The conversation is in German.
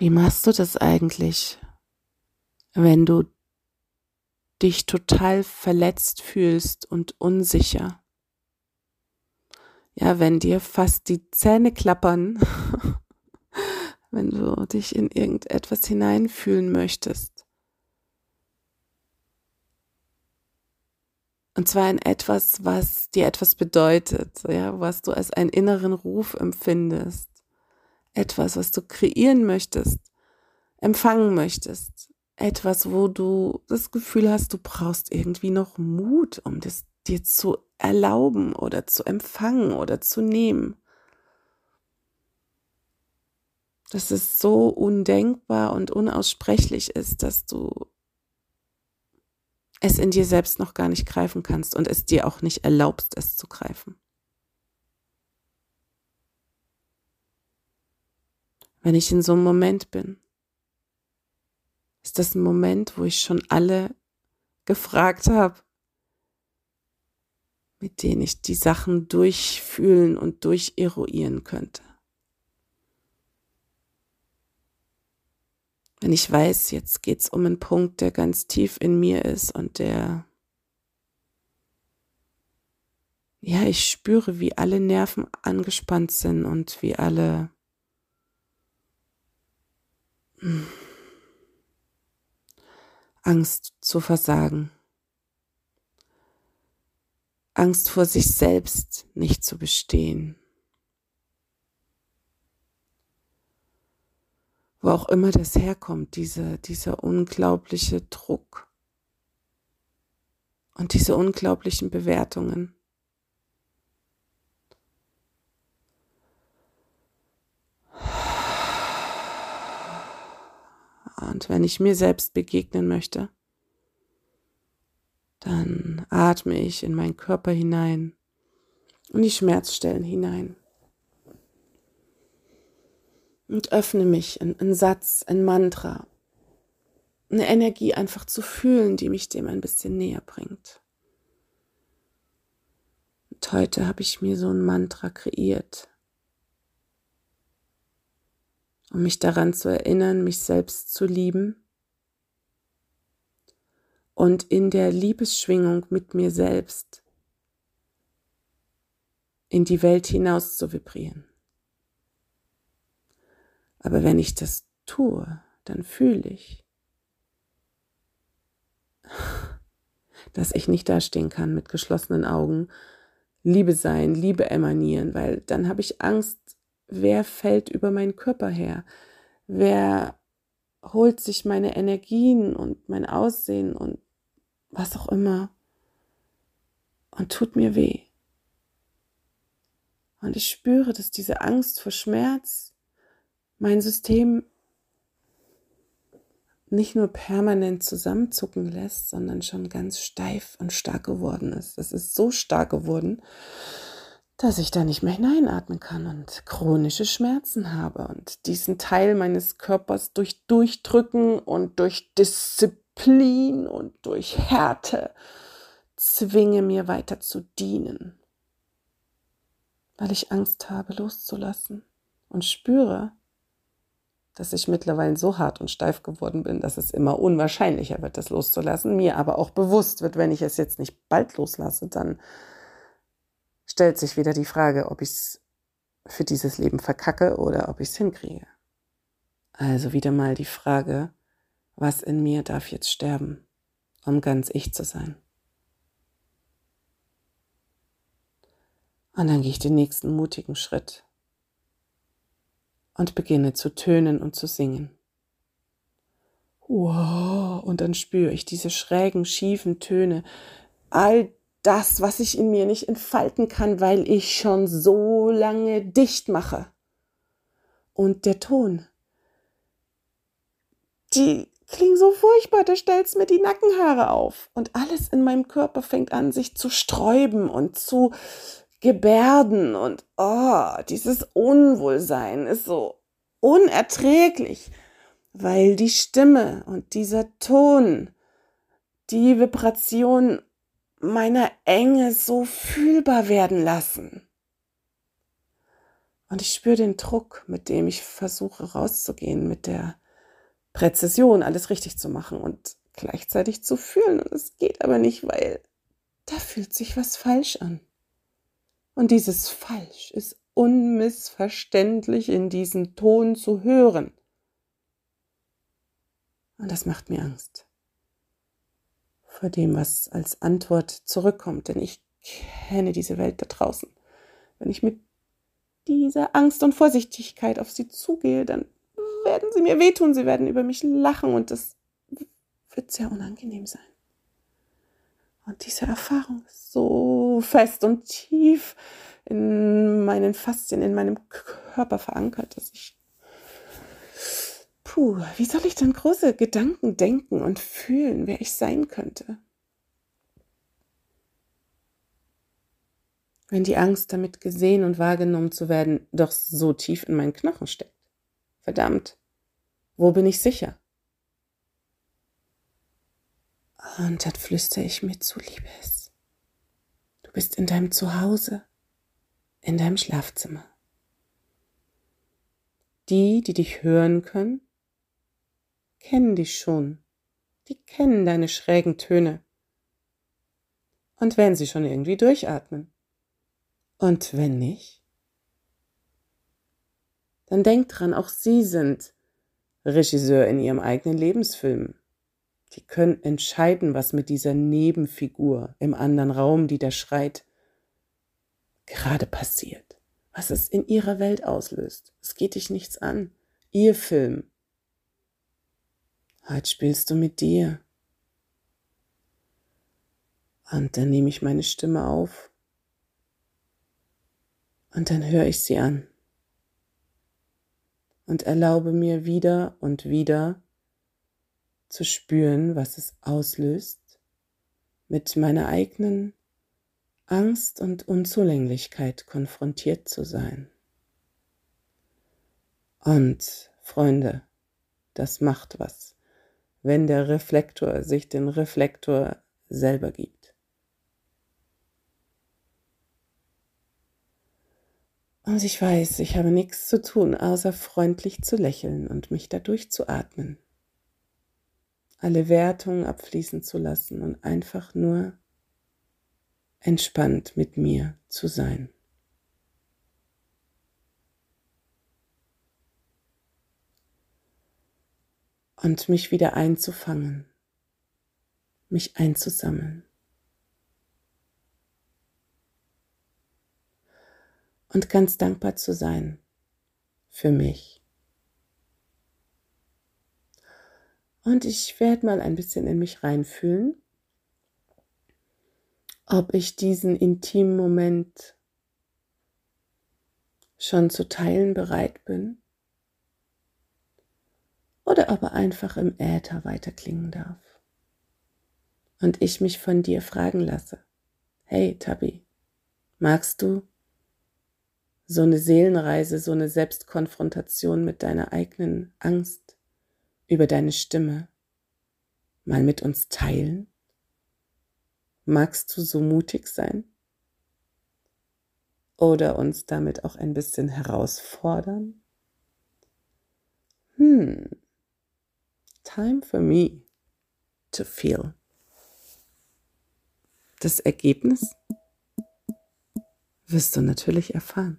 Wie machst du das eigentlich, wenn du dich total verletzt fühlst und unsicher? Ja, wenn dir fast die Zähne klappern, wenn du dich in irgendetwas hineinfühlen möchtest. Und zwar in etwas, was dir etwas bedeutet, ja, was du als einen inneren Ruf empfindest. Etwas, was du kreieren möchtest, empfangen möchtest. Etwas, wo du das Gefühl hast, du brauchst irgendwie noch Mut, um das dir zu erlauben oder zu empfangen oder zu nehmen. Dass es so undenkbar und unaussprechlich ist, dass du es in dir selbst noch gar nicht greifen kannst und es dir auch nicht erlaubst, es zu greifen. Wenn ich in so einem Moment bin, ist das ein Moment, wo ich schon alle gefragt habe, mit denen ich die Sachen durchfühlen und durcheruieren könnte. Wenn ich weiß, jetzt geht's um einen Punkt, der ganz tief in mir ist und der, ja, ich spüre, wie alle Nerven angespannt sind und wie alle Angst zu versagen. Angst vor sich selbst nicht zu bestehen. wo auch immer das herkommt, diese, dieser unglaubliche Druck und diese unglaublichen Bewertungen. Und wenn ich mir selbst begegnen möchte, dann atme ich in meinen Körper hinein und die Schmerzstellen hinein. Und öffne mich in einen Satz, ein Mantra, eine Energie einfach zu fühlen, die mich dem ein bisschen näher bringt. Und heute habe ich mir so ein Mantra kreiert, um mich daran zu erinnern, mich selbst zu lieben und in der Liebesschwingung mit mir selbst in die Welt hinaus zu vibrieren. Aber wenn ich das tue, dann fühle ich, dass ich nicht dastehen kann mit geschlossenen Augen, Liebe sein, Liebe emanieren, weil dann habe ich Angst, wer fällt über meinen Körper her? Wer holt sich meine Energien und mein Aussehen und was auch immer und tut mir weh? Und ich spüre, dass diese Angst vor Schmerz mein System nicht nur permanent zusammenzucken lässt, sondern schon ganz steif und stark geworden ist. Es ist so stark geworden, dass ich da nicht mehr hineinatmen kann und chronische Schmerzen habe und diesen Teil meines Körpers durch Durchdrücken und durch Disziplin und durch Härte zwinge mir weiter zu dienen, weil ich Angst habe loszulassen und spüre, dass ich mittlerweile so hart und steif geworden bin, dass es immer unwahrscheinlicher wird, das loszulassen. Mir aber auch bewusst wird, wenn ich es jetzt nicht bald loslasse, dann stellt sich wieder die Frage, ob ich es für dieses Leben verkacke oder ob ich es hinkriege. Also wieder mal die Frage, was in mir darf jetzt sterben, um ganz ich zu sein. Und dann gehe ich den nächsten mutigen Schritt und beginne zu tönen und zu singen. Wow, und dann spüre ich diese schrägen, schiefen Töne, all das, was ich in mir nicht entfalten kann, weil ich schon so lange dicht mache. Und der Ton, die klingen so furchtbar, da stellt's mir die Nackenhaare auf. Und alles in meinem Körper fängt an, sich zu sträuben und zu Gebärden und oh, dieses Unwohlsein ist so unerträglich, weil die Stimme und dieser Ton, die Vibration meiner Enge so fühlbar werden lassen. Und ich spüre den Druck, mit dem ich versuche rauszugehen, mit der Präzision, alles richtig zu machen und gleichzeitig zu fühlen. Und es geht aber nicht, weil da fühlt sich was falsch an. Und dieses Falsch ist unmissverständlich in diesem Ton zu hören. Und das macht mir Angst vor dem, was als Antwort zurückkommt, denn ich kenne diese Welt da draußen. Wenn ich mit dieser Angst und Vorsichtigkeit auf sie zugehe, dann werden sie mir wehtun, sie werden über mich lachen und das wird sehr unangenehm sein. Und diese Erfahrung ist so fest und tief in meinen Faszien, in meinem Körper verankert, dass ich Puh, wie soll ich dann große Gedanken denken und fühlen, wer ich sein könnte? Wenn die Angst, damit gesehen und wahrgenommen zu werden, doch so tief in meinen Knochen steckt. Verdammt, wo bin ich sicher? Und dann flüstere ich mir zu, Liebes. Du bist in deinem Zuhause, in deinem Schlafzimmer. Die, die dich hören können, kennen dich schon. Die kennen deine schrägen Töne. Und wenn sie schon irgendwie durchatmen. Und wenn nicht? Dann denk dran, auch sie sind Regisseur in ihrem eigenen Lebensfilm. Die können entscheiden, was mit dieser Nebenfigur im anderen Raum, die da schreit, gerade passiert. Was es in ihrer Welt auslöst. Es geht dich nichts an. Ihr Film. Heute spielst du mit dir. Und dann nehme ich meine Stimme auf und dann höre ich sie an und erlaube mir wieder und wieder zu spüren, was es auslöst, mit meiner eigenen Angst und Unzulänglichkeit konfrontiert zu sein. Und Freunde, das macht was wenn der Reflektor sich den Reflektor selber gibt. Und ich weiß, ich habe nichts zu tun, außer freundlich zu lächeln und mich dadurch zu atmen. Alle Wertungen abfließen zu lassen und einfach nur entspannt mit mir zu sein. Und mich wieder einzufangen, mich einzusammeln. Und ganz dankbar zu sein für mich. Und ich werde mal ein bisschen in mich reinfühlen, ob ich diesen intimen Moment schon zu teilen bereit bin oder aber einfach im Äther weiterklingen darf. Und ich mich von dir fragen lasse, hey Tabi, magst du so eine Seelenreise, so eine Selbstkonfrontation mit deiner eigenen Angst über deine Stimme mal mit uns teilen? Magst du so mutig sein? Oder uns damit auch ein bisschen herausfordern? Hm, time for me to feel. Das Ergebnis wirst du natürlich erfahren.